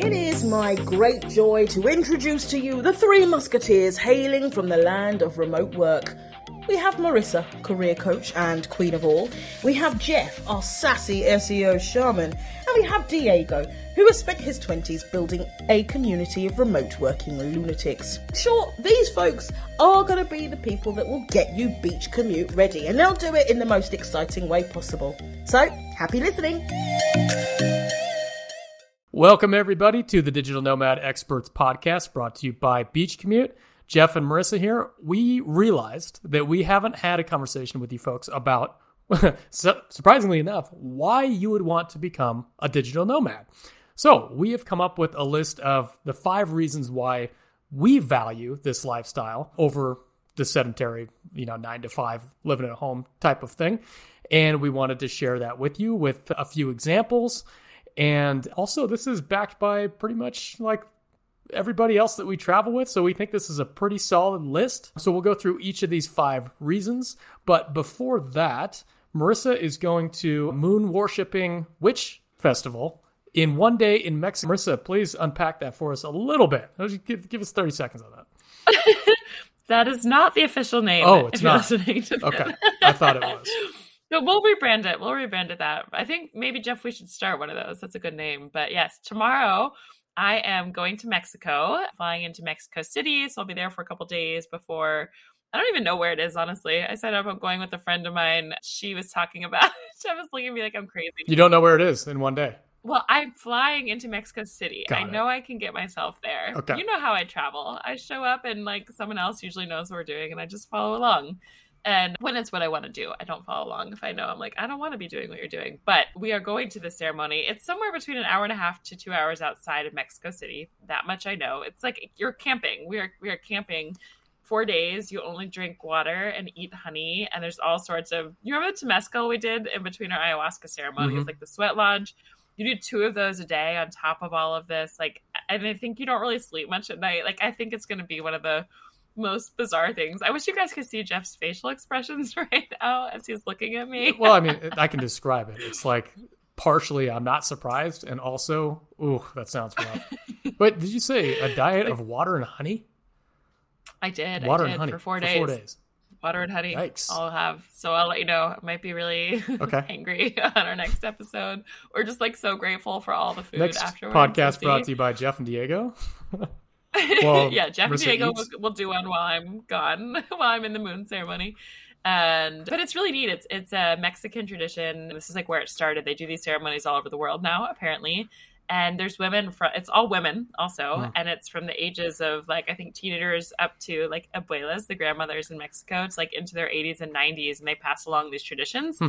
It is my great joy to introduce to you the three musketeers hailing from the land of remote work. We have Marissa, career coach and queen of all. We have Jeff, our sassy SEO shaman. And we have Diego, who has spent his 20s building a community of remote working lunatics. Sure, these folks are going to be the people that will get you beach commute ready, and they'll do it in the most exciting way possible. So, happy listening! Welcome, everybody, to the Digital Nomad Experts podcast brought to you by Beach Commute. Jeff and Marissa here. We realized that we haven't had a conversation with you folks about, surprisingly enough, why you would want to become a digital nomad. So we have come up with a list of the five reasons why we value this lifestyle over the sedentary, you know, nine to five, living at home type of thing. And we wanted to share that with you with a few examples. And also, this is backed by pretty much like everybody else that we travel with. So we think this is a pretty solid list. So we'll go through each of these five reasons. But before that, Marissa is going to Moon Worshipping Witch Festival in one day in Mexico. Marissa, please unpack that for us a little bit. Give, give us 30 seconds on that. that is not the official name. Oh, it's not. okay. I thought it was. No, we'll rebrand it. We'll rebrand it that. I think maybe Jeff, we should start one of those. That's a good name. But yes, tomorrow I am going to Mexico, flying into Mexico City. So I'll be there for a couple days before. I don't even know where it is, honestly. I said I'm going with a friend of mine. She was talking about it. I was looking at me like I'm crazy. You don't know where it is in one day. Well, I'm flying into Mexico City. Got I it. know I can get myself there. Okay. You know how I travel. I show up and like someone else usually knows what we're doing and I just follow along. And when it's what I want to do, I don't follow along if I know I'm like, I don't want to be doing what you're doing. But we are going to the ceremony. It's somewhere between an hour and a half to two hours outside of Mexico City. That much I know. It's like you're camping. We are we are camping four days. You only drink water and eat honey. And there's all sorts of you remember the Temescal we did in between our ayahuasca ceremonies, Mhm. like the sweat lodge. You do two of those a day on top of all of this. Like and I think you don't really sleep much at night. Like I think it's gonna be one of the most bizarre things. I wish you guys could see Jeff's facial expressions right now as he's looking at me. well, I mean, I can describe it. It's like partially I'm not surprised, and also, ooh, that sounds rough. but did you say a diet of water and honey? I did. Water I did and honey for four for days. four days. Water and honey. Yikes. I'll have. So I'll let you know. I might be really Okay. angry on our next episode, or just like so grateful for all the food Next afterwards. podcast brought to you by Jeff and Diego. Well, yeah, Jeff and Diego will, will do one while I'm gone, while I'm in the moon ceremony. And but it's really neat. It's it's a Mexican tradition. This is like where it started. They do these ceremonies all over the world now, apparently. And there's women from it's all women also, Hmm. and it's from the ages of like I think teenagers up to like abuelas, the grandmothers in Mexico. It's like into their 80s and 90s, and they pass along these traditions.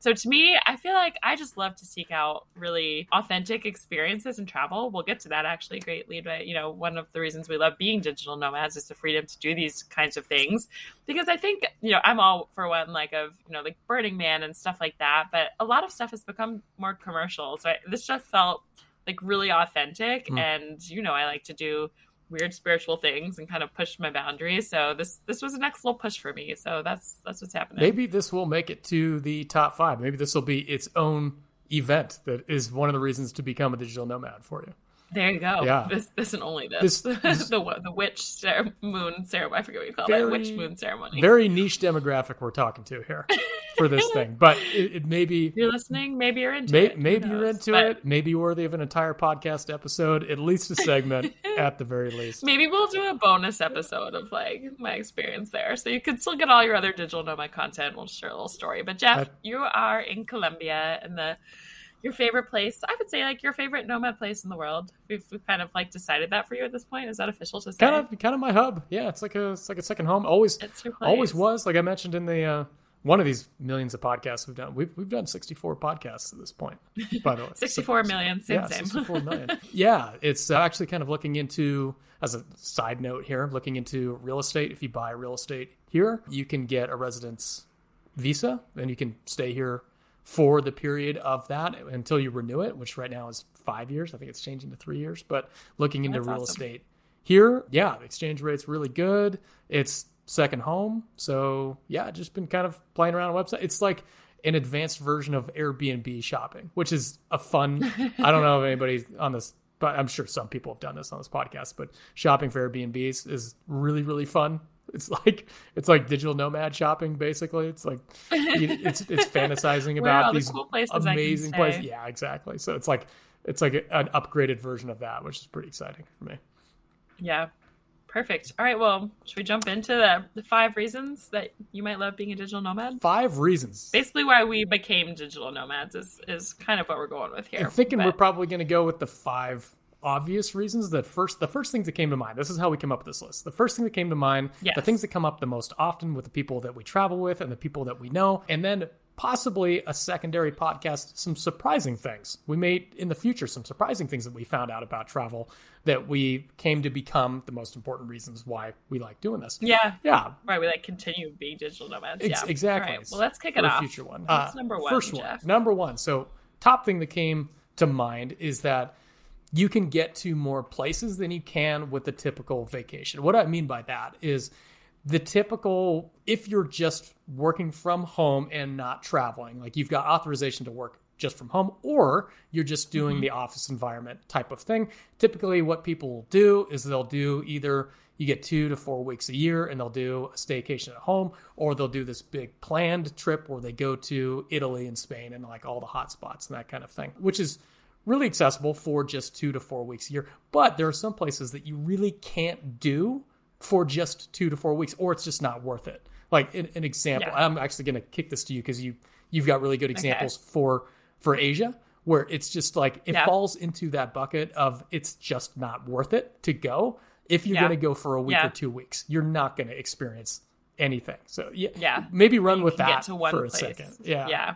So to me, I feel like I just love to seek out really authentic experiences and travel. We'll get to that actually. Great lead, but you know, one of the reasons we love being digital nomads is the freedom to do these kinds of things. Because I think you know, I'm all for one like of you know like Burning Man and stuff like that. But a lot of stuff has become more commercial. So I, this just felt like really authentic, Mm. and you know, I like to do weird spiritual things and kind of pushed my boundaries. So this this was a next little push for me. So that's that's what's happening. Maybe this will make it to the top five. Maybe this will be its own event that is one of the reasons to become a digital nomad for you. There you go. Yeah. This, this, and only this. This- this- the the witch moon ceremony. I forget what you call Very- it. Witch moon ceremony. Very niche demographic we're talking to here for this thing, but it, it may be If you're listening, maybe you're into May, it. Maybe you're into But it. Maybe worthy of an entire podcast episode, at least a segment, at the very least. Maybe we'll do a bonus episode of like my experience there, so you can still get all your other digital nomad content. We'll share a little story. But Jeff, I- you are in Colombia, and the your favorite place. I would say like your favorite nomad place in the world. We've, we've kind of like decided that for you at this point. Is that official to say? Kind of, kind of my hub. Yeah, it's like a, it's like a second home. Always, It's your place. always was. Like I mentioned in the uh, one of these millions of podcasts we've done. We've we've done 64 podcasts at this point. By the way, 64 million. Same, yeah, same. 64 million. yeah, it's uh, actually kind of looking into, as a side note here, looking into real estate. If you buy real estate here, you can get a residence visa and you can stay here for the period of that until you renew it, which right now is five years. I think it's changing to three years. But looking into That's real awesome. estate here, yeah, the exchange rate's really good. It's second home. So yeah, just been kind of playing around on website. It's like an advanced version of Airbnb shopping, which is a fun. I don't know if anybody on this but I'm sure some people have done this on this podcast, but shopping for Airbnbs is really, really fun. It's like it's like digital nomad shopping, basically. It's like it's it's fantasizing about these the cool amazing places. Yeah, exactly. So it's like it's like an upgraded version of that, which is pretty exciting for me. Yeah, Perfect. All right. Well, should we jump into the, the five reasons that you might love being a digital nomad? Five reasons. Basically, why we became digital nomads is is kind of what we're going with here. I'm thinking but... we're probably going to go with the five obvious reasons that first the first things that came to mind this is how we came up with this list. The first thing that came to mind yes. the things that come up the most often with the people that we travel with and the people that we know and then possibly a secondary podcast some surprising things. We made in the future some surprising things that we found out about travel that we came to become the most important reasons why we like doing this. Yeah. Yeah. Right we like continue being digital nomads. Ex- yeah. exactly. Right. well let's kick it off. The future one. Uh, number one first Jeff? one number one. So top thing that came to mind is that you can get to more places than you can with a typical vacation. What I mean by that is the typical, if you're just working from home and not traveling, like you've got authorization to work just from home, or you're just doing mm-hmm. the office environment type of thing. Typically, what people will do is they'll do either you get two to four weeks a year and they'll do a staycation at home, or they'll do this big planned trip where they go to Italy and Spain and like all the hot spots and that kind of thing, which is really accessible for just two to four weeks a year. But there are some places that you really can't do for just two to four weeks, or it's just not worth it. Like an, an example, yeah. I'm actually going to kick this to you because you you've got really good examples okay. for for Asia where it's just like it yeah. falls into that bucket of it's just not worth it to go if you're yeah. going to go for a week or two weeks. You're not going to experience anything. So yeah, yeah. maybe run you with that for place. a second. Yeah, yeah.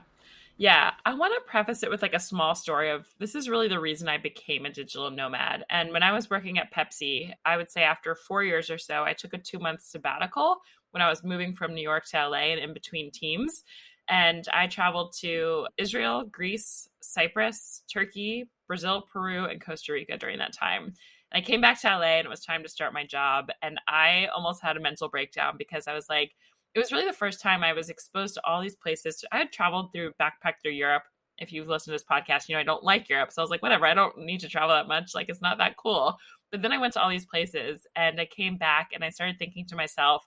Yeah, I want to preface it with like a small story of this is really the reason I became a digital nomad. And when I was working at Pepsi, I would say after four years or so, I took a two month sabbatical when I was moving from New York to LA and in between teams. And I traveled to Israel, Greece, Cyprus, Turkey, Brazil, Peru, and Costa Rica during that time. And I came back to LA and it was time to start my job. And I almost had a mental breakdown because I was like, it was really the first time I was exposed to all these places. I had traveled through backpack through Europe. If you've listened to this podcast, you know I don't like Europe. So I was like, whatever, I don't need to travel that much. Like it's not that cool. But then I went to all these places and I came back and I started thinking to myself,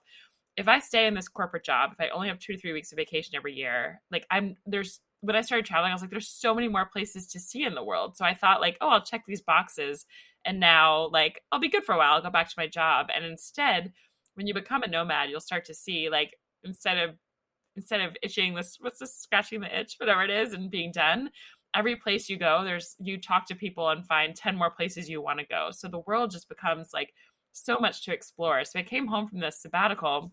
if I stay in this corporate job, if I only have two to three weeks of vacation every year, like I'm there's when I started traveling, I was like, there's so many more places to see in the world. So I thought like, oh, I'll check these boxes and now like I'll be good for a while. I'll go back to my job. And instead, when you become a nomad, you'll start to see like instead of instead of itching this what's this scratching the itch whatever it is and being done every place you go there's you talk to people and find 10 more places you want to go so the world just becomes like so much to explore so i came home from this sabbatical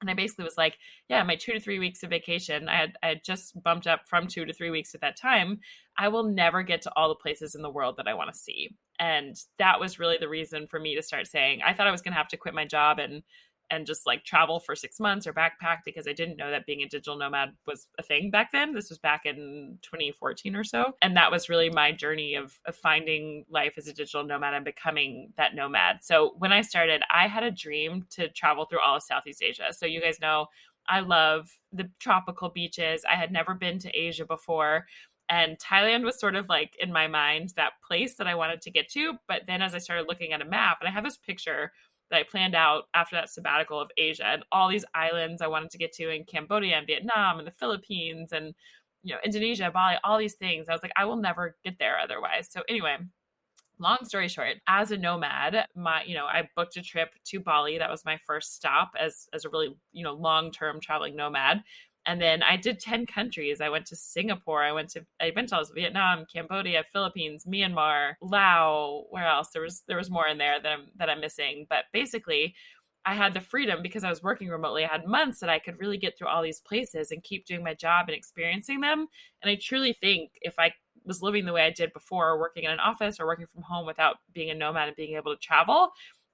and I basically was like, yeah, my two to three weeks of vacation, I had I had just bumped up from two to three weeks at that time. I will never get to all the places in the world that I want to see. And that was really the reason for me to start saying, I thought I was gonna have to quit my job and and just like travel for six months or backpack because I didn't know that being a digital nomad was a thing back then. This was back in 2014 or so. And that was really my journey of, of finding life as a digital nomad and becoming that nomad. So when I started, I had a dream to travel through all of Southeast Asia. So you guys know I love the tropical beaches. I had never been to Asia before. And Thailand was sort of like in my mind that place that I wanted to get to. But then as I started looking at a map, and I have this picture that I planned out after that sabbatical of Asia and all these islands I wanted to get to in Cambodia and Vietnam and the Philippines and you know Indonesia, Bali, all these things. I was like, I will never get there otherwise. So anyway, long story short, as a nomad, my you know I booked a trip to Bali. That was my first stop as as a really you know long term traveling nomad. And then I did 10 countries. I went to Singapore. I went to I went to Vietnam, Cambodia, Philippines, Myanmar, Laos. Where else? There was there was more in there that I'm that I'm missing. But basically, I had the freedom because I was working remotely. I had months that I could really get through all these places and keep doing my job and experiencing them. And I truly think if I was living the way I did before, working in an office or working from home without being a nomad and being able to travel,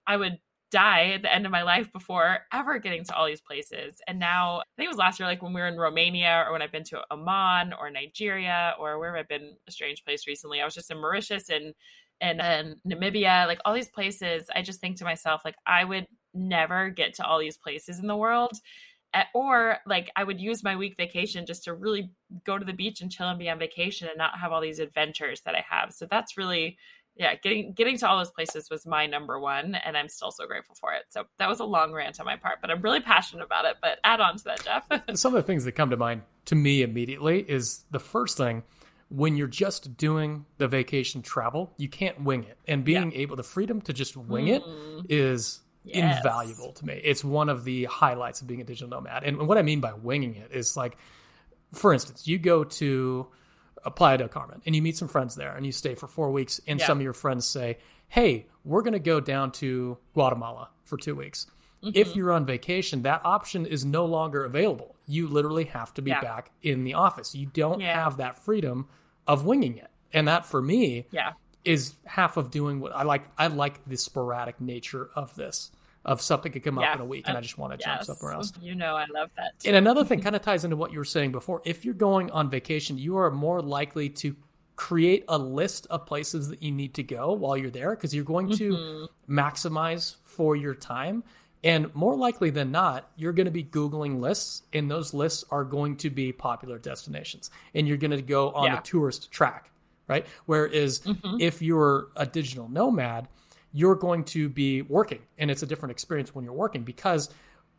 I would die at the end of my life before ever getting to all these places. And now, I think it was last year, like when we were in Romania or when I've been to Oman or Nigeria or where I've been a strange place recently. I was just in Mauritius and and, and Namibia, like all these places. I just think to myself, like, I would never get to all these places in the world. Or like I would use my week vacation just to really go to the beach and chill and be on vacation and not have all these adventures that I have. So that's really yeah, getting getting to all those places was my number one, and I'm still so grateful for it. So that was a long rant on my part, but I'm really passionate about it. But add on to that, Jeff. Some of the things that come to mind to me immediately is the first thing when you're just doing the vacation travel, you can't wing it, and being yeah. able the freedom to just wing mm. it is yes. invaluable to me. It's one of the highlights of being a digital nomad, and what I mean by winging it is like, for instance, you go to Playa del Carmen and you meet some friends there and you stay for four weeks and yeah. some of your friends say, Hey, we're going to go down to Guatemala for two weeks. Mm-hmm. If you're on vacation, that option is no longer available. You literally have to be yeah. back in the office. You don't yeah. have that freedom of winging it. And that for me yeah. is half of doing what I like. I like the sporadic nature of this of something could come yeah. up in a week and I just want to yes. jump somewhere else. You know, I love that. Too. And another thing kind of ties into what you were saying before. If you're going on vacation, you are more likely to create a list of places that you need to go while you're there because you're going to mm-hmm. maximize for your time. And more likely than not, you're going to be Googling lists, and those lists are going to be popular destinations. And you're going to go on yeah. the tourist track, right? Whereas mm-hmm. if you're a digital nomad, you're going to be working and it's a different experience when you're working because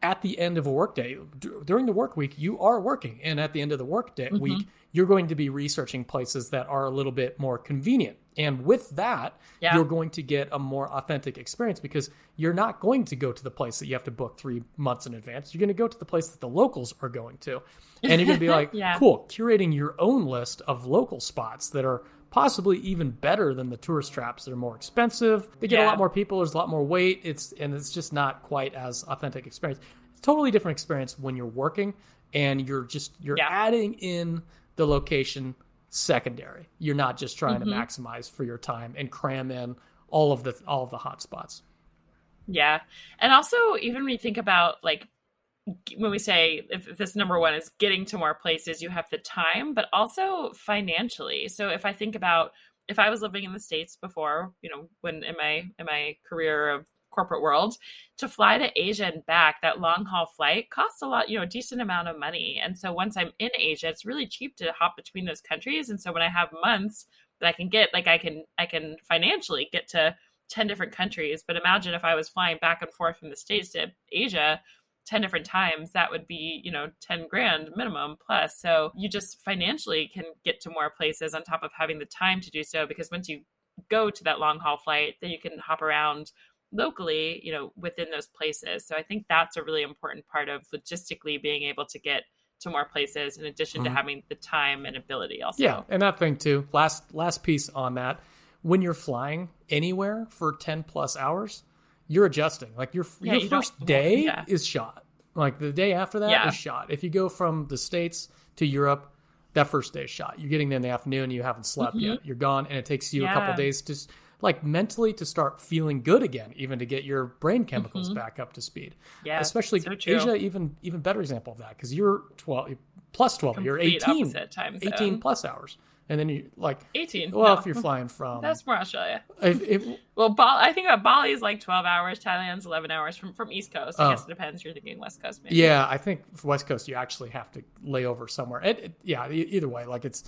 at the end of a workday d- during the work week you are working and at the end of the work day, mm-hmm. week you're going to be researching places that are a little bit more convenient and with that yeah. you're going to get a more authentic experience because you're not going to go to the place that you have to book three months in advance you're going to go to the place that the locals are going to and you're going to be like yeah. cool curating your own list of local spots that are possibly even better than the tourist traps. They're more expensive. They get yeah. a lot more people. There's a lot more weight. It's and it's just not quite as authentic experience. It's totally different experience when you're working and you're just you're yeah. adding in the location secondary. You're not just trying mm-hmm. to maximize for your time and cram in all of the all of the hot spots. Yeah. And also even when you think about like when we say if, if, this number one is getting to more places, you have the time, but also financially. So if I think about if I was living in the states before, you know, when in my in my career of corporate world, to fly to Asia and back, that long haul flight costs a lot, you know, a decent amount of money. And so once I'm in Asia, it's really cheap to hop between those countries. And so when I have months that I can get, like I can I can financially get to 10 different countries. But imagine if I was flying back and forth from the States to Asia 10 different times, that would be, you know, 10 grand minimum plus. So you just financially can get to more places on top of having the time to do so because once you go to that long haul flight, then you can hop around locally, you know, within those places. So I think that's a really important part of logistically being able to get to more places in addition mm-hmm. to having the time and ability also. Yeah, and that thing too. Last last piece on that. When you're flying anywhere for 10 plus hours, you're adjusting. Like your yeah, your you first day yeah. is shot. Like the day after that yeah. is shot. If you go from the states to Europe, that first day is shot. You're getting there in the afternoon. You haven't slept mm-hmm. yet. You're gone, and it takes you a couple days to like mentally to start feeling good again, even to get your brain chemicals mm-hmm. back up to speed. Yeah, especially so Asia, even even better example of that because you're twelve plus twelve. Complete you're 18, time 18 plus hours and then you like 18 well no. if you're flying from that's more australia. If, if, well Bali, i think about bali is like 12 hours thailand's 11 hours from from east coast. I oh. guess it depends. You're thinking west coast maybe. Yeah i think for west coast you actually have to lay over somewhere. It, it, yeah either way like it's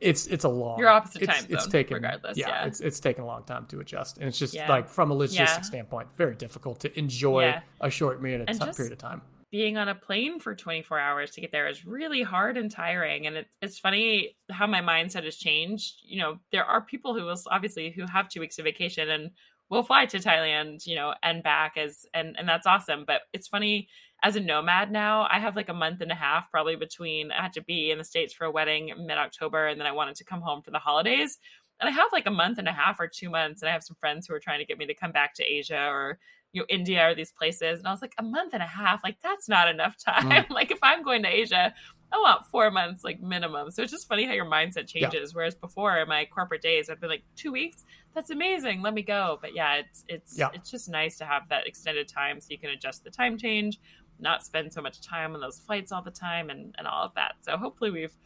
it's it's a long you're opposite it's, time it's zone, taken regardless yeah, yeah, it's it's taken a long time to adjust. And it's just yeah. like from a logistic yeah. standpoint very difficult to enjoy a short period of, t- period of time being on a plane for 24 hours to get there is really hard and tiring and it, it's funny how my mindset has changed. You know there are people who will obviously who have two weeks of vacation and will fly to thailand you know and back as and and that's awesome. But it's funny as a nomad now i have like a month and a half probably between i had to be in the states for a wedding mid-october and then i wanted to come home for the holidays. And i have like a month and a half or two months and i have some friends who are trying to get me to come back to asia or you know India or these places, and I was like a month and a half, like that's not enough time. Mm. like if I'm going to Asia, I want four months like minimum. So it's just funny how your mindset changes. Yeah. Whereas before in my corporate days, I'd be like two weeks. That's amazing. Let me go. But yeah, it's it's yeah. it's just nice to have that extended time so you can adjust the time change, not spend so much time on those flights all the time and and all of that. So hopefully we've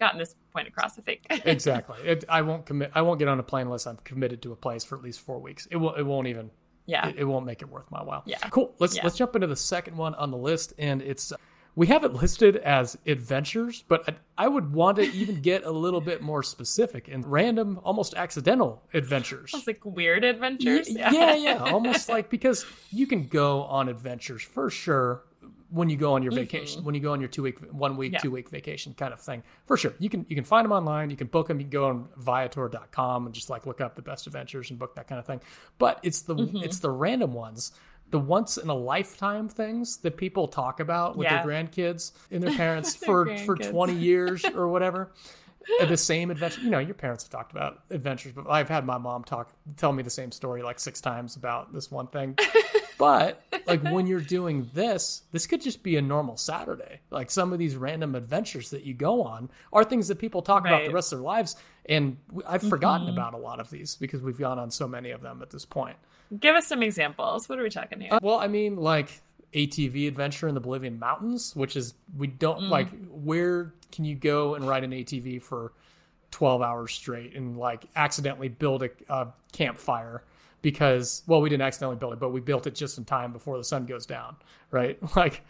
gotten this point across. I think exactly. It, I won't commit. I won't get on a plane unless I'm committed to a place for at least four weeks. It will. It won't even yeah it, it, won't make it worth my while yeah cool let's yeah. let's jump into the second one on the list and it's uh, we have it listed as adventures, but I would want to even get a little bit more specific and random, almost accidental adventures. It's like weird adventures. Yeah, yeah, yeah. almost like because you can go on adventures for sure when you go on your vacation, mm-hmm. when you go on your two week, one week, yeah. two week vacation kind of thing. For sure. You can you can find them online, you can book them, you can go on viator.com and just like look up the best adventures and book that kind of thing. But it's the mm-hmm. it's the random ones the once in a lifetime things that people talk about with yeah. their grandkids and their parents their for grandkids. for 20 years or whatever the same adventure you know your parents have talked about adventures but i've had my mom talk tell me the same story like six times about this one thing but like when you're doing this this could just be a normal saturday like some of these random adventures that you go on are things that people talk right. about the rest of their lives and i've forgotten mm-hmm. about a lot of these because we've gone on so many of them at this point Give us some examples. What are we talking here? Uh, well, I mean, like ATV adventure in the Bolivian mountains, which is we don't mm. like. Where can you go and ride an ATV for twelve hours straight and like accidentally build a, a campfire? Because well, we didn't accidentally build it, but we built it just in time before the sun goes down. Right? Like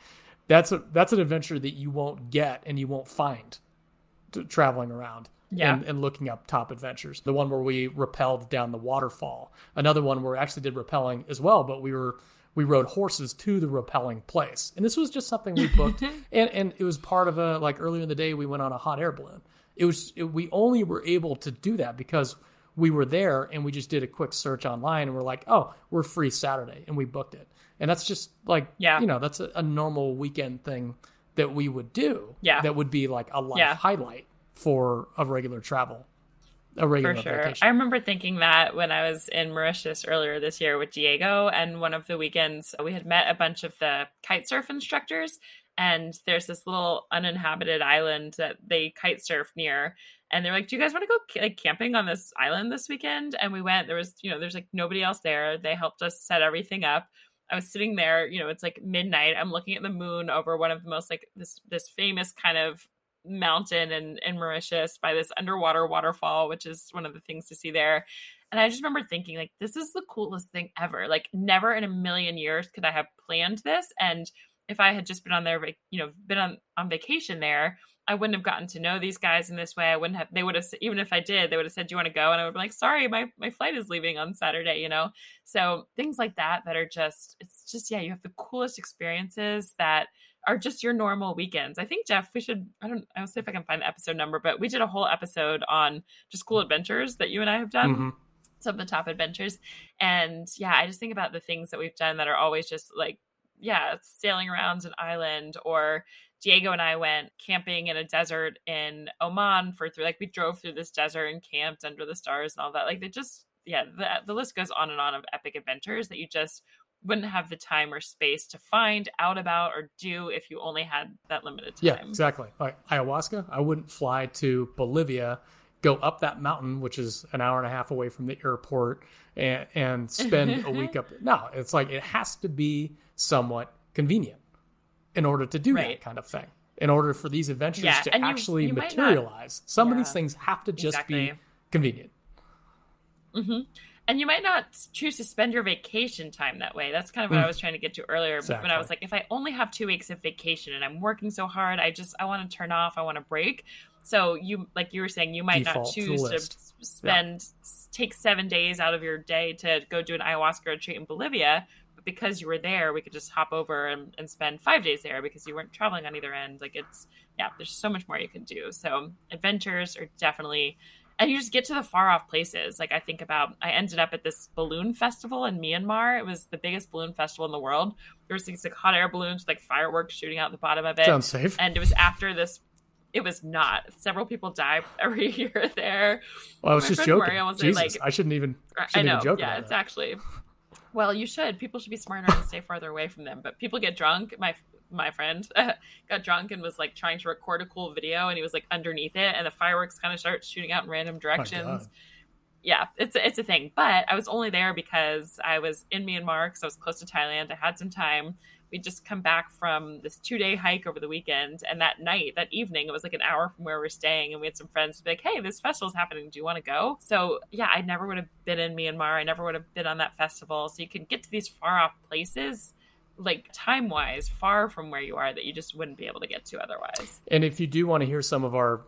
that's a that's an adventure that you won't get and you won't find to, traveling around yeah. and, and, looking up top adventures. The one where we rappelled down the waterfall. Another one where we actually did rappelling as well, but we were we rode horses to the rappelling place. And this was just something we booked and, and it was part of a like earlier in the day we went on a hot air balloon. It was it, we only were able to do that because we were there and we just did a quick search online and we're like, "Oh, we're free Saturday." And we booked it. And that's just like yeah. you know, that's a, a normal weekend thing that we would do. Yeah. That would be like a life yeah. highlight for a regular travel. A regular for sure. Vacation. I remember thinking that when I was in Mauritius earlier this year with Diego, and one of the weekends we had met a bunch of the kite surf instructors, and there's this little uninhabited island that they kite surf near and they're like do you guys want to go like camping on this island this weekend and we went there was you know there's like nobody else there they helped us set everything up i was sitting there you know it's like midnight i'm looking at the moon over one of the most like this this famous kind of mountain in, in Mauritius by this underwater waterfall, which is one of the things to see there. And I just remember thinking, like, this is the coolest thing ever. Like, never in a million years could I have planned this. And if I had just been on there, you know, been on, on vacation there, I wouldn't have gotten to know these guys in this way. I wouldn't have, they would have, even if I did, they would have said, Do you want to go? And I would be like, Sorry, my, my flight is leaving on Saturday, you know? So things like that, that are just, it's just, yeah, you have the coolest experiences that are just your normal weekends. I think Jeff, we should I don't I'll see if I can find the episode number, but we did a whole episode on just cool adventures that you and I have done. Mm-hmm. Some of the top adventures. And yeah, I just think about the things that we've done that are always just like, yeah, sailing around an island or Diego and I went camping in a desert in Oman for three. like we drove through this desert and camped under the stars and all that. Like they just yeah, the the list goes on and on of epic adventures that you just wouldn't have the time or space to find out about or do if you only had that limited time. Yeah, exactly. Like ayahuasca, I wouldn't fly to Bolivia, go up that mountain, which is an hour and a half away from the airport, and, and spend a week up. No, it's like it has to be somewhat convenient in order to do right. that kind of thing. In order for these adventures yeah, to actually you, you materialize, not, some yeah, of these things have to just exactly. be convenient. Mm-hmm and you might not choose to spend your vacation time that way. That's kind of what mm. I was trying to get to earlier. Exactly. When I was like, if I only have two weeks of vacation and I'm working so hard, I just I want to turn off. I want to break. So you like you were saying, you might Default not choose to, to spend yeah. take seven days out of your day to go do an ayahuasca retreat in Bolivia. Because you were there, we could just hop over and, and spend five days there because you weren't traveling on either end. Like it's yeah, there's so much more you can do. So adventures are definitely and you just get to the far off places. Like I think about, I ended up at this balloon festival in Myanmar. It was the biggest balloon festival in the world. There was these like hot air balloons with like fireworks shooting out the bottom of it. Sounds safe. And it was after this. It was not. Several people die every year there. Well, I was My just joking. Jesus, like, I shouldn't even. Shouldn't I know. Even joke yeah, it's that. actually. Well, you should. People should be smarter and stay farther away from them. But people get drunk. My my friend got drunk and was like trying to record a cool video and he was like underneath it and the fireworks kind of start shooting out in random directions. yeah, it's it's a thing. But I was only there because I was in Myanmar because I was close to Thailand. I had some time. We'd just come back from this two day hike over the weekend, and that night, that evening, it was like an hour from where we are staying, and we had some friends be like, "Hey, this festival is happening. Do you want to go?" So yeah, I never would have been in Myanmar. I never would have been on that festival. So you can get to these far off places like time wise far from where you are that you just wouldn't be able to get to otherwise. And if you do want to hear some of our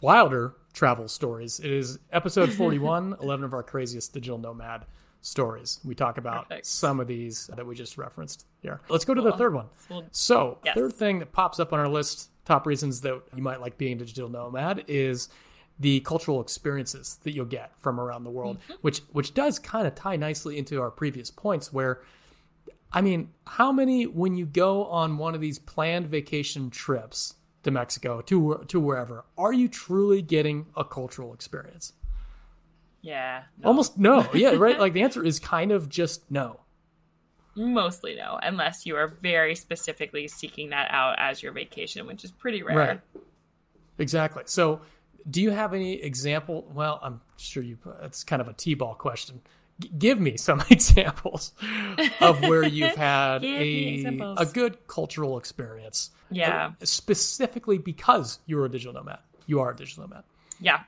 wilder travel stories, it is episode 41, 11 of our craziest digital nomad stories. We talk about Perfect. some of these that we just referenced here. Let's go to the third one. Well, So, Yes. third thing that pops up on our list, top reasons that you might like being a digital nomad is the cultural experiences that you'll get from around the world, Mm-hmm. which which does kind of tie nicely into our previous points where I mean, how many when you go on one of these planned vacation trips to Mexico, to to wherever, are you truly getting a cultural experience? Yeah, no. Almost no. Yeah, right? Like the answer is kind of just no. mostly no, unless you are very specifically seeking that out as your vacation, which is pretty rare. Right. Exactly. So, do you have any example? Well, I'm sure you. It's kind of a t-ball question. G- give me some examples of where you've had a a good cultural experience. Yeah. Uh, specifically because you're a digital nomad. You are a digital nomad. Yeah,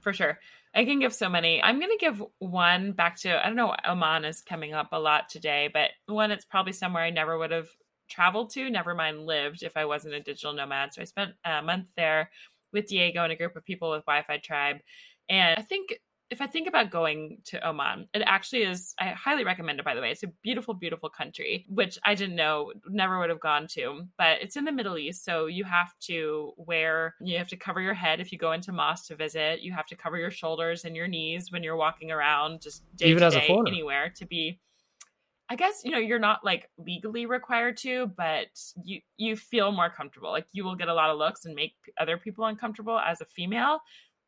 for sure. I can give so many. I'm going to give one back to, I don't know, Oman is coming up a lot today, but one, it's probably somewhere I never would have traveled to, never mind lived if I wasn't a digital nomad. So I spent a month there with Diego and a group of people with Wi Fi Tribe. And I think if I think about going to Oman, it actually is, I highly recommend it, by the way. It's a beautiful, beautiful country, which I didn't know, never would have gone to, but it's in the Middle East. So you have to wear, you have to cover your head if you go into mosque to visit. You have to cover your shoulders and your knees when you're walking around, just day Even to as a day, anywhere to be. I guess you know you're not like legally required to, but you you feel more comfortable. Like you will get a lot of looks and make other people uncomfortable as a female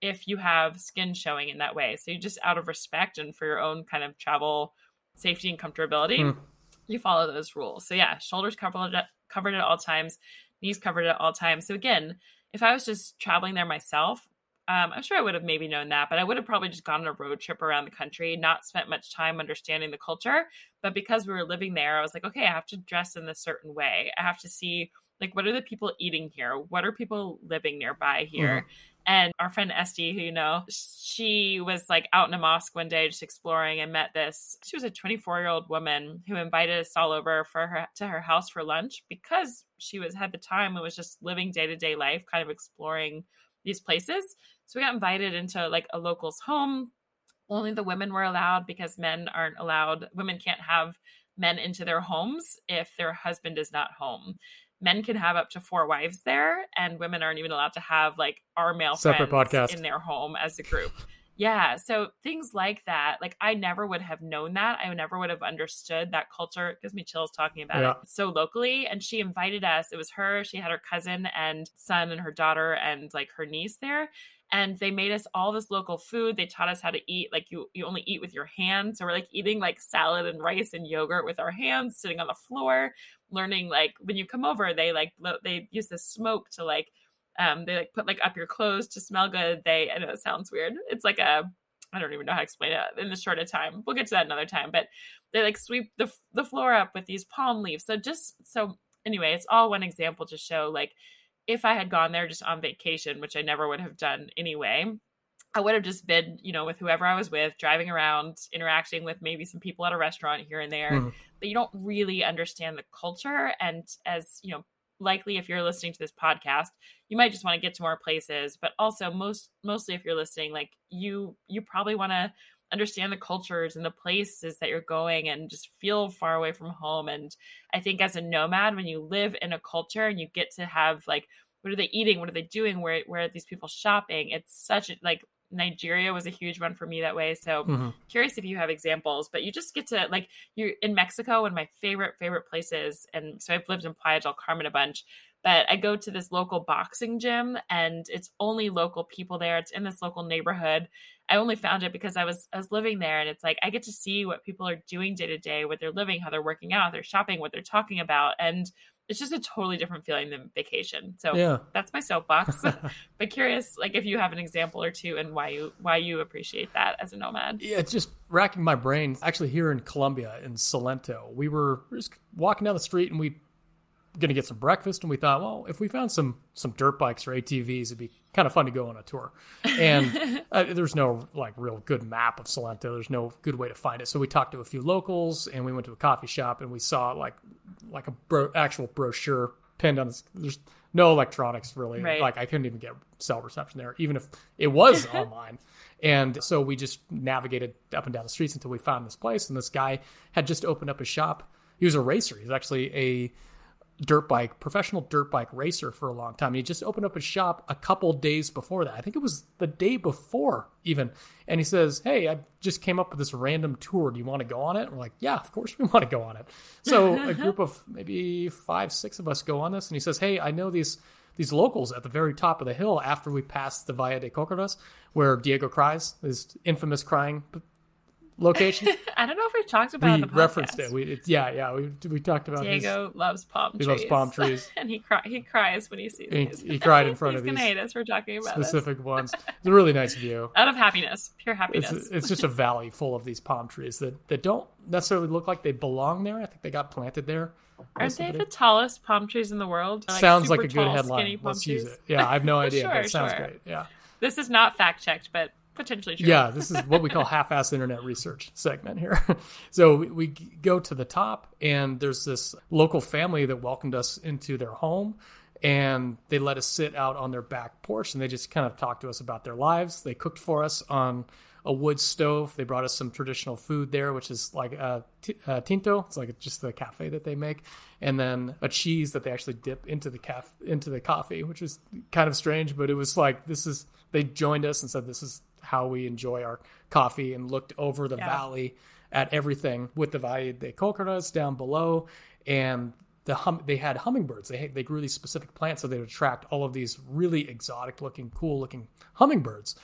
if you have skin showing in that way. So you just out of respect and for your own kind of travel safety and comfortability, Hmm. you follow those rules. So yeah, shoulders covered at, covered at all times, knees covered at all times. So again, if I was just traveling there myself, um, I'm sure I would have maybe known that, but I would have probably just gone on a road trip around the country, not spent much time understanding the culture. But because we were living there, I was like, okay, I have to dress in a certain way. I have to see like what are the people eating here? What are people living nearby here? And our friend Esty, who you know, she was like out in a mosque one day just exploring and met this. She was a 24 year old woman who invited us all over for her to her house for lunch because she was had the time and was just living day to day life, kind of exploring these places. So we got invited into like a local's home. Only the women were allowed because men aren't allowed. Women can't have men into their homes if their husband is not home. Men can have up to four wives there, and women aren't even allowed to have like our male Separate friends podcast. in their home as a group. Yeah, so things like that, like I never would have known that. I never would have understood that culture. It gives me chills talking about Yeah. it so locally. And she invited us. It was her. She had her cousin and son and her daughter and like her niece there and they made us all this local food. They taught us how to eat. Like you, you only eat with your hands. So we're like eating like salad and rice and yogurt with our hands, sitting on the floor, learning like when you come over, they like they use the smoke to like, um, they like put like up your clothes to smell good. They, I know it sounds weird. It's like a, I don't even know how to explain it in the short of time. We'll get to that another time. But they like sweep the the floor up with these palm leaves. So just so anyway, it's all one example to show like if I had gone there just on vacation, which I never would have done anyway, I would have just been, you know, with whoever I was with, driving around, interacting with maybe some people at a restaurant here and there. Mhm. You don't really understand the culture. And as, you know, likely if you're listening to this podcast, you might just want to get to more places. But also most mostly if you're listening, like you you probably want to understand the cultures and the places that you're going and just feel far away from home. And I think as a nomad, when you live in a culture and you get to have like, what are they eating? What are they doing? Where where are these people shopping? It's such a like Nigeria was a huge one for me that way. So Mhm. curious if you have examples, but you just get to like you're in Mexico, one of my favorite favorite places, and so I've lived in Playa del Carmen a bunch. But I go to this local boxing gym, and it's only local people there. It's in this local neighborhood. I only found it because I was I was living there, and it's like I get to see what people are doing day to day, what they're living, how they're working out, they're shopping, what they're talking about, and it's just a totally different feeling than vacation. So Yeah. that's my soapbox. but curious, like if you have an example or two, and why you why you appreciate that as a nomad. Yeah, it's just racking my brain. Actually, here in Colombia, in Salento, we were, we were just walking down the street and we going to get some breakfast, and we thought, well, if we found some some dirt bikes or ATVs, it'd be kind of fun to go on a tour. And uh, there's no like real good map of Salento. There's no good way to find it. So we talked to a few locals, and we went to a coffee shop, and we saw like like a bro- actual brochure pinned on this. There's no electronics really. Right. Like I couldn't even get cell reception there, even if it was online. And so we just navigated up and down the streets until we found this place. And this guy had just opened up a shop. He was a racer. He's actually a dirt bike, professional dirt bike racer for a long time. He just opened up a shop a couple days before that. I think it was the day before even. And he says, Hey, I just came up with this random tour. Do you want to go on it? And we're like, Yeah, of course we want to go on it. So a group of maybe five, six of us go on this. And he says, Hey, I know these these locals at the very top of the hill after we pass the Valle de Cocoras, where Diego cries, his infamous crying location. I don't know if we've talked about we referenced it. We, it, yeah, yeah, we we talked about his- Diego loves palm he trees. He loves palm trees. and he cry he cries when he sees He- these. he cried in front He's of gonna these hate us for talking about this. specific ones. It's a really nice view. Out of happiness, pure happiness. It's, it's just a valley full of these palm trees that, that don't necessarily look like they belong there. I think they got planted there. Aren't they the tallest palm trees in the world? Like, sounds like a good tall, headline. Let's use it. Yeah, I have no idea, but Sure, it sounds sure. great. Yeah. This is not fact checked, but potentially true. Yeah, this is what we call half-ass internet research segment here. so we, go to the top, and there's this local family that welcomed us into their home, and they let us sit out on their back porch, and they just kind of talked to us about their lives. They cooked for us on a wood stove. They brought us some traditional food there, which is like a t- uh, tinto. It's like just the cafe that they make, and then a cheese that they actually dip into the caf- into the coffee, which was kind of strange, but it was like this is. They joined us and said this is how we enjoy our coffee, and looked over the Yeah. valley at everything with the Valle de Cocoras down below, and the hum- they had hummingbirds. They they grew these specific plants so they would attract all of these really exotic looking, cool looking hummingbirds.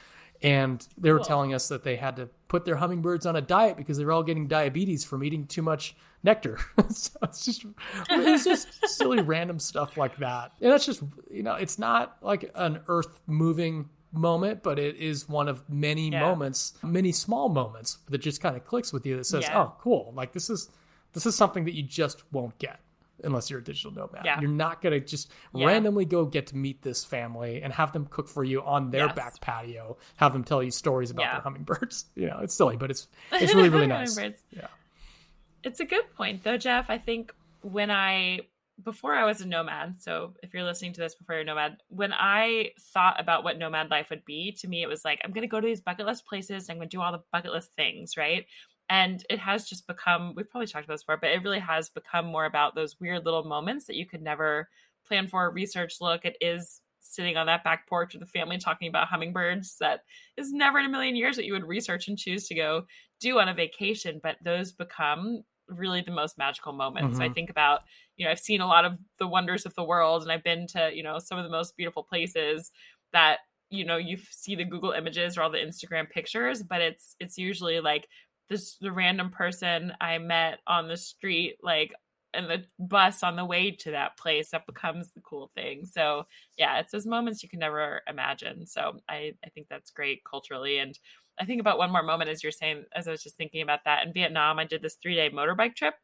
And they were Cool. telling us that they had to put their hummingbirds on a diet because they were all getting diabetes from eating too much nectar. so it's just it's just silly random stuff like that. And that's just you know, it's not like an earth moving moment, but it is one of many Yeah. moments, many small moments that just kind of clicks with you that says, Yeah. "Oh, cool! Like this is this is something that you just won't get unless you're a digital nomad. Yeah. You're not gonna just randomly go get to meet this family and have them cook for you on their Yes. back patio, have them tell you stories about their hummingbirds. You know, it's silly, but it's it's really really nice. Yeah. It's a good point, though, Jeff. I think when I, before I was a nomad, so if you're listening to this before you're a nomad, when I thought about what nomad life would be, to me, it was like, I'm going to go to these bucket list places. And I'm going to do all the bucket list things, right? And it has just become, we've probably talked about this before, but it really has become more about those weird little moments that you could never plan for, research, look. It is sitting on that back porch with the family talking about hummingbirds that is never in a million years that you would research and choose to go do on a vacation, but those become really the most magical moments. I Mhm. think about, you know, I've seen a lot of the wonders of the world and I've been to, you know, some of the most beautiful places that, you know, you see the Google images or all the Instagram pictures, but it's it's usually like this the random person I met on the street, like in the bus on the way to that place that becomes the cool thing. So yeah, it's those moments you can never imagine. So I, I think that's great culturally. And I think about one more moment as you're saying, as I was just thinking about that in Vietnam, I did this three day motorbike trip,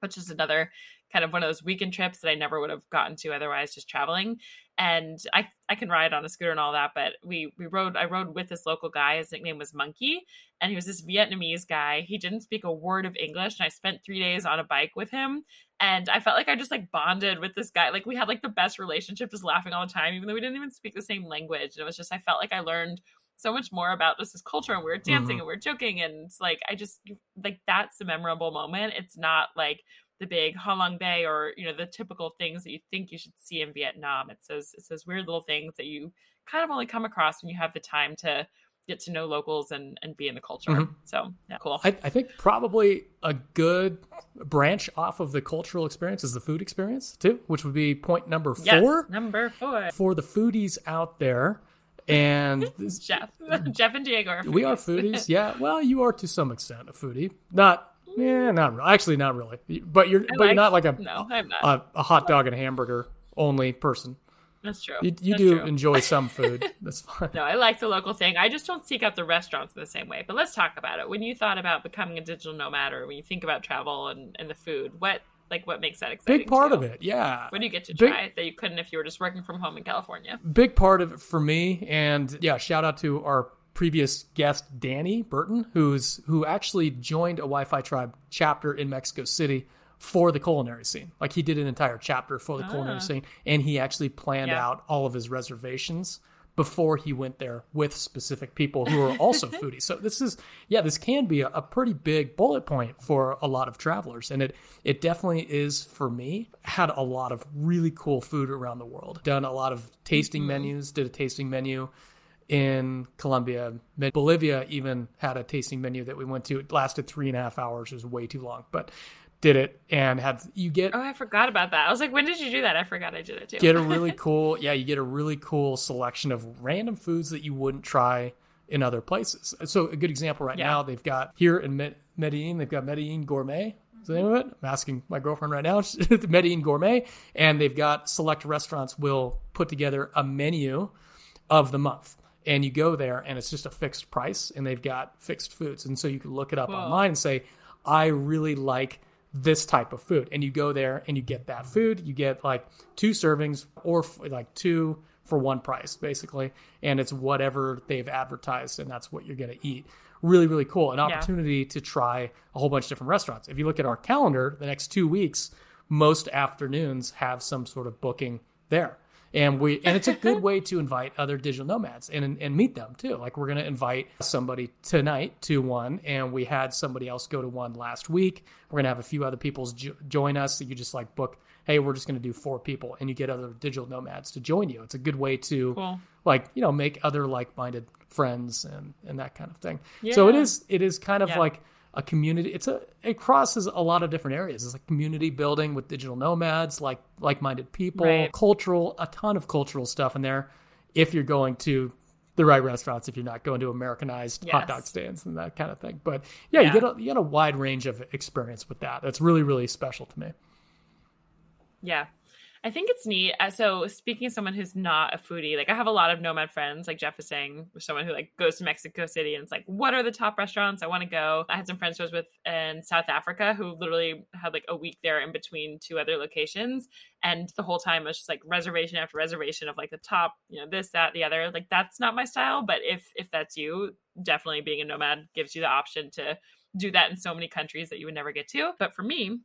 which is another kind of one of those weekend trips that I never would have gotten to otherwise just traveling. And I, I can ride on a scooter and all that, but we, we rode, I rode with this local guy. His nickname was Monkey and he was this Vietnamese guy. He didn't speak a word of English. And I spent three days on a bike with him. And I felt like I just like bonded with this guy. Like we had like the best relationship, just laughing all the time, even though we didn't even speak the same language. And it was just, I felt like I learned so much more about just his culture and we were dancing Mhm. and we are joking. And it's like, I just, like, that's a memorable moment. It's not like, the big Halong Bay or you know the typical things that you think you should see in Vietnam. It's those it's those weird little things that you kind of only come across when you have the time to get to know locals and and be in the culture. Mhm. So yeah, cool. I, I think probably a good branch off of the cultural experience is the food experience too, which would be point number yes, four number four. for the foodies out there. And this, Jeff, Jeff and Diego are we are foodies, yeah. Well, you are to some extent a foodie, not yeah, not really. Actually, not really. But you're but you're like- not like a no, I'm not. a, a hot dog and hamburger only person. That's true. You, you That's do true. enjoy some food. That's fine. No, I like the local thing. I just don't seek out the restaurants in the same way. But let's talk about it. When you thought about becoming a digital nomad, or when you think about travel and, and the food, what like what makes that exciting? Big part to of it, yeah. What do you get to Big- try that you couldn't if you were just working from home in California? big part of it for me and yeah shout out to our previous guest danny burton who's who actually joined a wi-fi tribe chapter in mexico city for the culinary scene. Like he did an entire chapter for the culinary Ah. scene, and he actually planned Yeah. out all of his reservations before he went there with specific people who are also foodies. So this is yeah, this can be a, a pretty big bullet point for a lot of travelers, and it it definitely is for me. Had a lot of really cool food around the world. Done a lot of tasting mm-hmm. menus. Did a tasting menu in Colombia. Bolivia even had a tasting menu that we went to. It lasted three and a half hours. It was way too long, but did it and had you get Oh, I forgot about that. I was like, when did you do that? I forgot I did it too. get a really cool yeah you get a really cool selection of random foods that you wouldn't try in other places so a good example right Yeah. now they've got here in Med- medellin they've got medellin gourmet is the name of it i'm asking my girlfriend right now medellin gourmet and they've got select restaurants will put together a menu of the month and you go there and it's just a fixed price and they've got fixed foods and so you can look it up Cool. online and say i really like this type of food. And you go there and you get that food. You get like two servings or f- like two for one price basically. And it's whatever they've advertised and that's what you're going to eat. Really really cool. An opportunity to try a whole bunch of different restaurants. If you look at our calendar the next two weeks most afternoons have some sort of booking there and we and it's a good way to invite other digital nomads and and meet them too. Like we're going to invite somebody tonight to one and we had somebody else go to one last week. We're going to have a few other people jo- join us. So you just like book hey we're just going to do four people and you get other digital nomads to join you. It's a good way to Cool. like you know make other like-minded friends and and that kind of thing. So it is it is kind of Yeah. like a community it's a it crosses a lot of different areas it's like community building with digital nomads like like-minded people Right. cultural a ton of cultural stuff in there if you're going to the right restaurants if you're not going to americanized hot dog stands and that kind of thing but yeah, you Yeah. get a, you get a wide range of experience with that that's really really special to me Yeah. I think it's neat. Uh, So speaking of someone who's not a foodie, like I have a lot of nomad friends, like Jeff is saying, someone who like goes to Mexico City and it's like, what are the top restaurants? I want to go. I had some friends I was with in South Africa who literally had like a week there in between two other locations. And the whole time it was just like reservation after reservation of like the top, you know, this, that, the other. Like that's not my style. But if if that's you, definitely being a nomad gives you the option to do that in so many countries that you would never get to. But for me,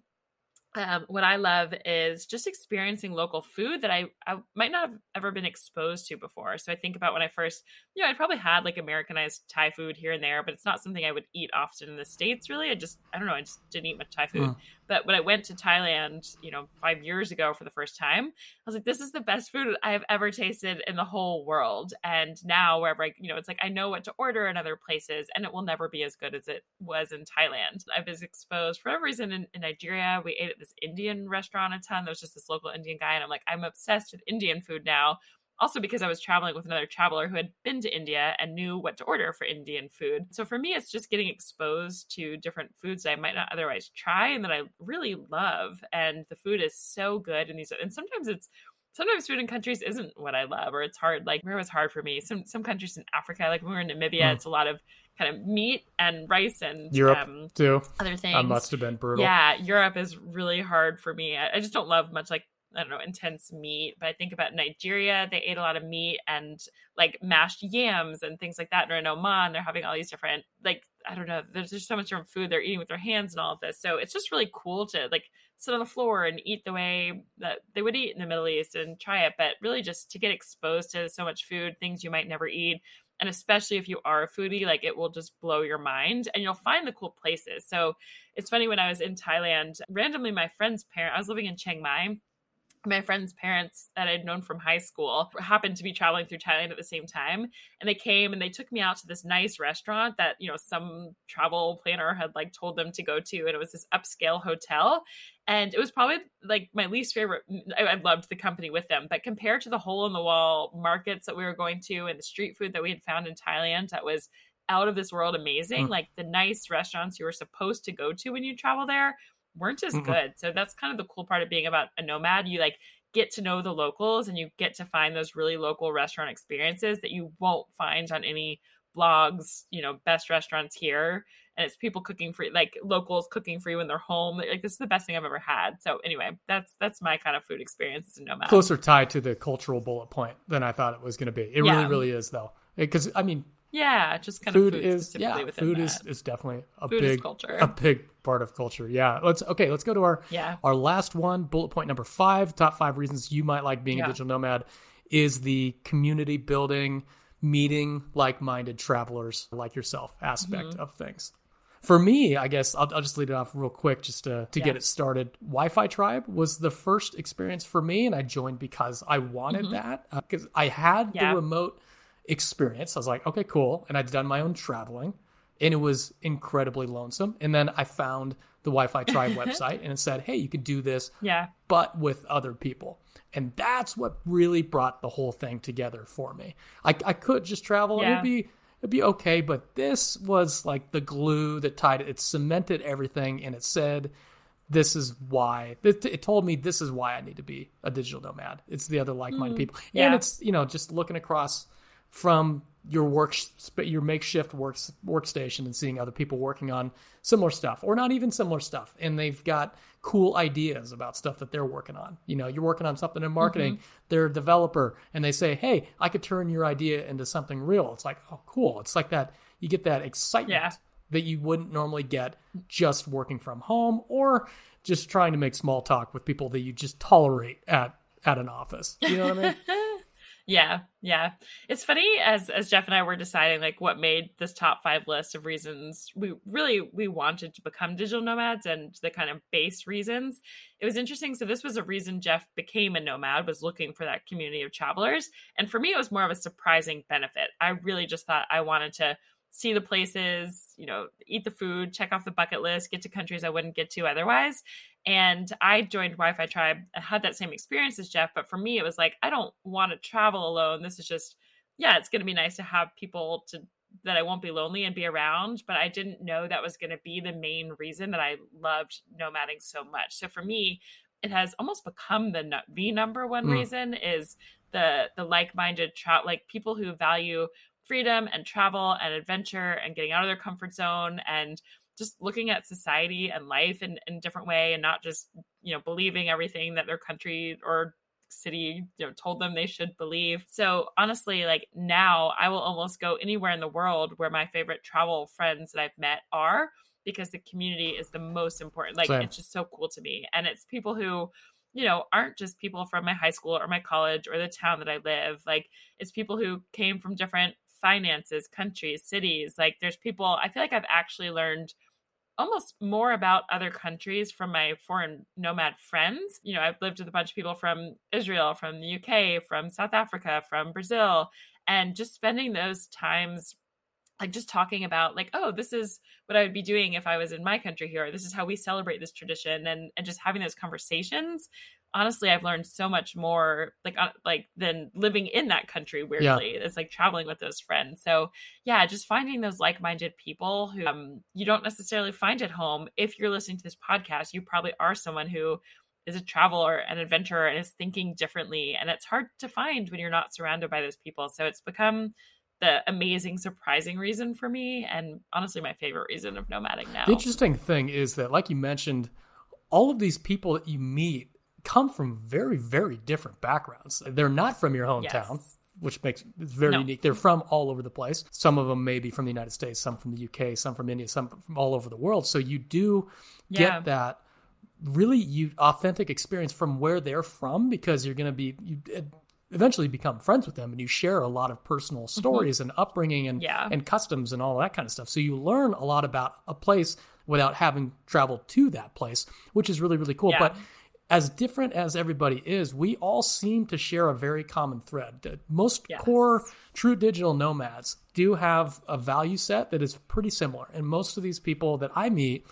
um, what I love is just experiencing local food that I, I might not have ever been exposed to before. So I think about when I first, you know, I'd probably had like Americanized Thai food here and there, but it's not something I would eat often in the States, really. I just, I don't know, I just didn't eat much Thai food. But when I went to Thailand, you know, five years ago for the first time, I was like, this is the best food I have ever tasted in the whole world. And now, wherever I, you know, it's like I know what to order in other places, and it will never be as good as it was in Thailand. I was exposed for whatever reason in, in Nigeria. We ate at this Indian restaurant a ton. There was just this local Indian guy, and I'm like, I'm obsessed with Indian food now. Also, because I was traveling with another traveler who had been to India and knew what to order for Indian food. So for me, it's just getting exposed to different foods that I might not otherwise try and that I really love. And the food is so good in these. And sometimes it's sometimes food in countries isn't what I love, or it's hard. Like where it was hard for me. Some some countries in Africa, like when we were in Namibia, Mm. it's a lot of kind of meat and rice and Europe um, too other things. that must have been brutal Yeah, Europe is really hard for me. I, I just don't love much like I don't know intense meat. But I think about Nigeria; they ate a lot of meat and like mashed yams and things like that. Or in Oman, they're having all these different like I don't know. There's just so much different food they're eating with their hands and all of this. So it's just really cool to like sit on the floor and eat the way that they would eat in the Middle East and try it. But really, just to get exposed to so much food, things you might never eat and especially if you are a foodie like it will just blow your mind and you'll find the cool places so it's funny when i was in thailand randomly my friend's parent i was living in chiang mai my friend's parents that I'd known from high school happened to be traveling through Thailand at the same time. And they came and they took me out to this nice restaurant that, you know, some travel planner had like told them to go to. And it was this upscale hotel. And it was probably like my least favorite. I, I loved the company with them. But compared to the hole in the wall markets that we were going to and the street food that we had found in Thailand, that was out of this world amazing. Mm. Like the nice restaurants you were supposed to go to when you travel there weren't as Mm-mm. good. So that's kind of the cool part of being about a nomad. You like get to know the locals and you get to find those really local restaurant experiences that you won't find on any blogs, you know, best restaurants here. And it's people cooking for like locals cooking for you in their home. Like this is the best thing I've ever had. So anyway, that's that's my kind of food experience as a nomad. closer tied to the cultural bullet point than I thought it was going to be. It really, really is though, because I mean, Yeah, just kind food of food is yeah, food that. is is definitely a Food big culture. a big part of culture. Yeah, let's okay. Let's go to our Yeah. our last one. Bullet point number five. Top five reasons you might like being Yeah. a digital nomad is the community building, meeting like minded travelers like yourself aspect Mm-hmm. of things. For me, I guess I'll, I'll just lead it off real quick just to, to get it started. Wi Fi Tribe was the first experience for me, and I joined because I wanted that. Because I had Mm-hmm. The remote experience. I was like, okay, cool. And I'd done my own traveling, and it was incredibly lonesome. And then I found the Wi Fi Tribe website, and it said, hey, you could do this yeah. but with other people. And that's what really brought the whole thing together for me. I, I could just travel and Yeah. it'd be it'd be okay, but this was like the glue that tied it. It cemented everything, and it said, "This is why." It, told me this is why I need to be a digital nomad. It's the other like-minded hmm. people, and Yeah. it's you know just looking across from your work your makeshift works workstation and seeing other people working on similar stuff or not even similar stuff. And they've got cool ideas about stuff that they're working on. You know you're working on something in marketing Mm-hmm. they're a developer and they say hey i could turn your idea into something real. It's like oh cool. It's like that you get that excitement Yeah. that you wouldn't normally get just working from home or just trying to make small talk with people that you just tolerate at at an office. You know what i mean Yeah, yeah. It's funny as as Jeff and I were deciding like what made this top five list of reasons we really we wanted to become digital nomads and the kind of base reasons. It was interesting. So this was a reason Jeff became a nomad was looking for that community of travelers, and for me it was more of a surprising benefit. I really just thought I wanted to see the places, you know, eat the food, check off the bucket list, get to countries I wouldn't get to otherwise. And I joined Wi Fi Tribe I had that same experience as Jeff. But for me, it was like, I don't want to travel alone. This is just, yeah, it's going to be nice to have people to that I won't be lonely and be around. But I didn't know that was going to be the main reason that I loved nomading so much. So for me, it has almost become the the number one Mm. reason is the the like minded tra- like people who value freedom and travel and adventure and getting out of their comfort zone and just looking at society and life in, in a different way and not just you know believing everything that their country or city you know told them they should believe. So honestly like now i will almost go anywhere in the world where my favorite travel friends that i've met are because the community is the most important. Like Same. it's just so cool to me. And it's people who you know aren't just people from my high school or my college or the town that i live. Like it's people who came from different finances countries cities. Like there's people i feel like i've actually learned almost more about other countries from my foreign nomad friends. You know, I've lived with a bunch of people from Israel, from the UK, from South Africa, from Brazil, and just spending those times like just talking about like oh this is what i would be doing if i was in my country here this is how we celebrate this tradition and and just having those conversations honestly i've learned so much more like uh, like than living in that country weirdly. It's like traveling with those friends. So yeah just finding those like-minded people who um, you don't necessarily find at home. If you're listening to this podcast you probably are someone who is a traveler an adventurer and is thinking differently and it's hard to find when you're not surrounded by those people. So it's become the amazing surprising reason for me and honestly my favorite reason of nomading now. The interesting thing is that, like you mentioned, all of these people that you meet come from very, very different backgrounds. They're not from your hometown, Yes. which makes it very No. unique. They're from all over the place. Some of them may be from the United States, some from the UK, some from India, some from all over the world. So you do get Yeah. that really you authentic experience from where they're from because you're going to be you eventually become friends with them and you share a lot of personal stories and upbringing and Mm-hmm. Yeah. and customs and all that kind of stuff so you learn a lot about a place without having traveled to that place which is really really cool Yeah. but as different as everybody is we all seem to share a very common thread most Yes. core true digital nomads do have a value set that is pretty similar and most of these people that i meet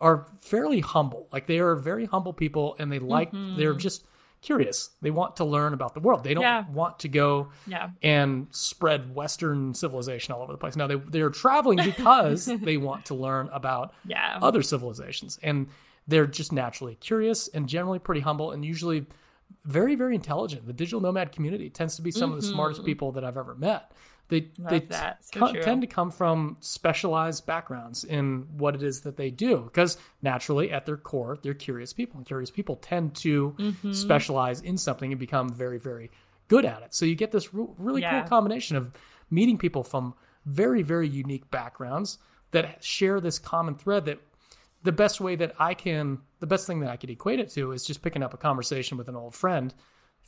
are fairly humble. Like they are very humble people and they like they're just curious. They want to learn about the world. They don't Mm-hmm. Yeah. want to go Yeah. and spread western civilization all over the place. Now they they're traveling because they want to learn about Yeah. other civilizations and they're just naturally curious and generally pretty humble and usually very very intelligent. The digital nomad community tends to be some of the smartest people that I've ever met. They they Mm-hmm. that. So tend to come from specialized backgrounds in what it is that they do because naturally at their core they're curious people and curious people tend to Mm-hmm. specialize in something and become very very good at it. So you get this re- really Yeah. cool combination of meeting people from very, very unique backgrounds that share this common thread that the best way that I can, the best thing that I could equate it to is just picking up a conversation with an old friend,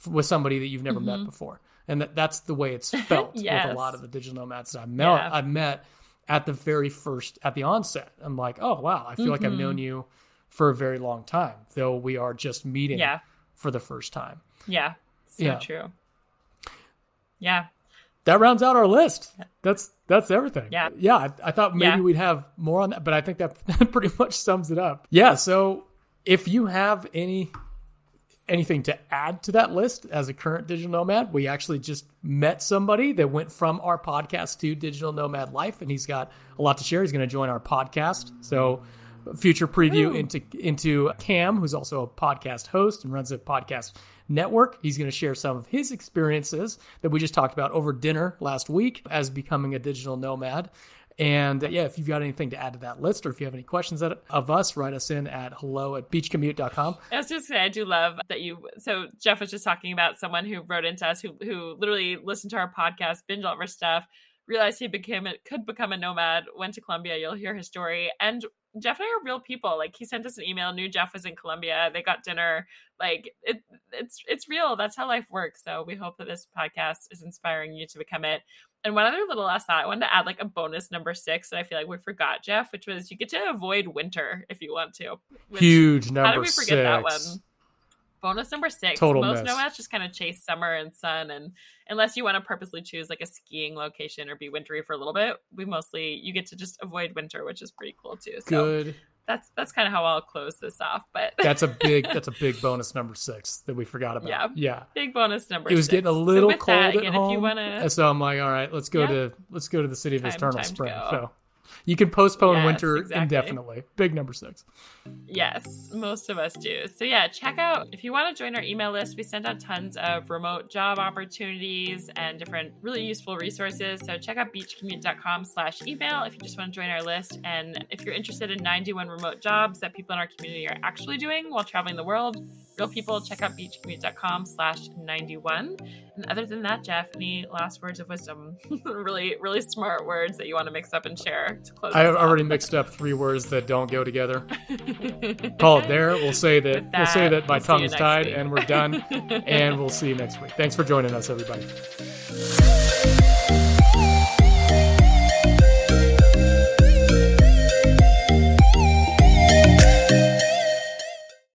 with somebody that you've never mm-hmm. met before, and that, that's the way it's felt yes. with a lot of the digital nomads that I've met. Yeah. I've met at the very first at the onset. I'm like, oh wow, I feel mm-hmm. like I've known mm-hmm. you for a very long time, though we are just meeting yeah. for the first time. Yeah, so yeah. true. Yeah, that rounds out our list. That's that's everything. Yeah, yeah. I, I thought maybe yeah. we'd have more on that, but I think that, that pretty much sums it up. Yeah. So if you have any anything to add to that list as a current digital nomad, we actually just met somebody that went from our podcast to digital nomad life, and he's got a lot to share. He's going to join our podcast. So future preview Ooh. into into Cam, who's also a podcast host and runs a podcast network. He's going to share some of his experiences that we just talked about over dinner last week as becoming a digital nomad. And uh, yeah, if you've got anything to add to that list or if you have any questions of us, write us in at hello at beachcommute.com. I was just saying, I do love that you. So Jeff was just talking about someone who wrote into us who, who literally listened to our podcast, binge all of our stuff, realized he became could become a nomad, went to Colombia. You'll hear his story. And Jeff and I are real people. Like he sent us an email, knew Jeff was in Colombia. They got dinner. Like it, it's it's real. That's how life works. So we hope that this podcast is inspiring you to become it. And one other little last thought, I wanted to add like a bonus number six that I feel like we forgot, Jeff, which was you get to avoid winter if you want to. Huge number. How did we forget six. that one? Bonus number six. Total Most miss. nomads just kind of chase summer and sun, and unless you want to purposely choose like a skiing location or be wintry for a little bit, we mostly you get to just avoid winter, which is pretty cool too. So Good. That's that's kind of how I'll close this off. But that's a big that's a big bonus number six that we forgot about. Yeah, yeah, big bonus number. It was six. getting a little so cold that, again, at home, wanna... so I'm like, all right, let's go yeah. to let's go to the city of time, eternal spring. So you can postpone yes, winter exactly. indefinitely. Big number six. Yes, most of us do. So yeah, check out if you want to join our email list. We send out tons of remote job opportunities and different really useful resources. So check out beachcommute.com slash email if you just want to join our list. And if you're interested in 91 remote jobs that people in our community are actually doing while traveling the world, real people, check out beachcommute.com slash 91. And other than that, Jeff, any last words of wisdom? really, really smart words that you want to mix up and share to close. I already mixed up three words that don't go together. Call it there. We'll say that, that we'll say that my we'll tongue's tied week. and we're done. and we'll see you next week. Thanks for joining us, everybody.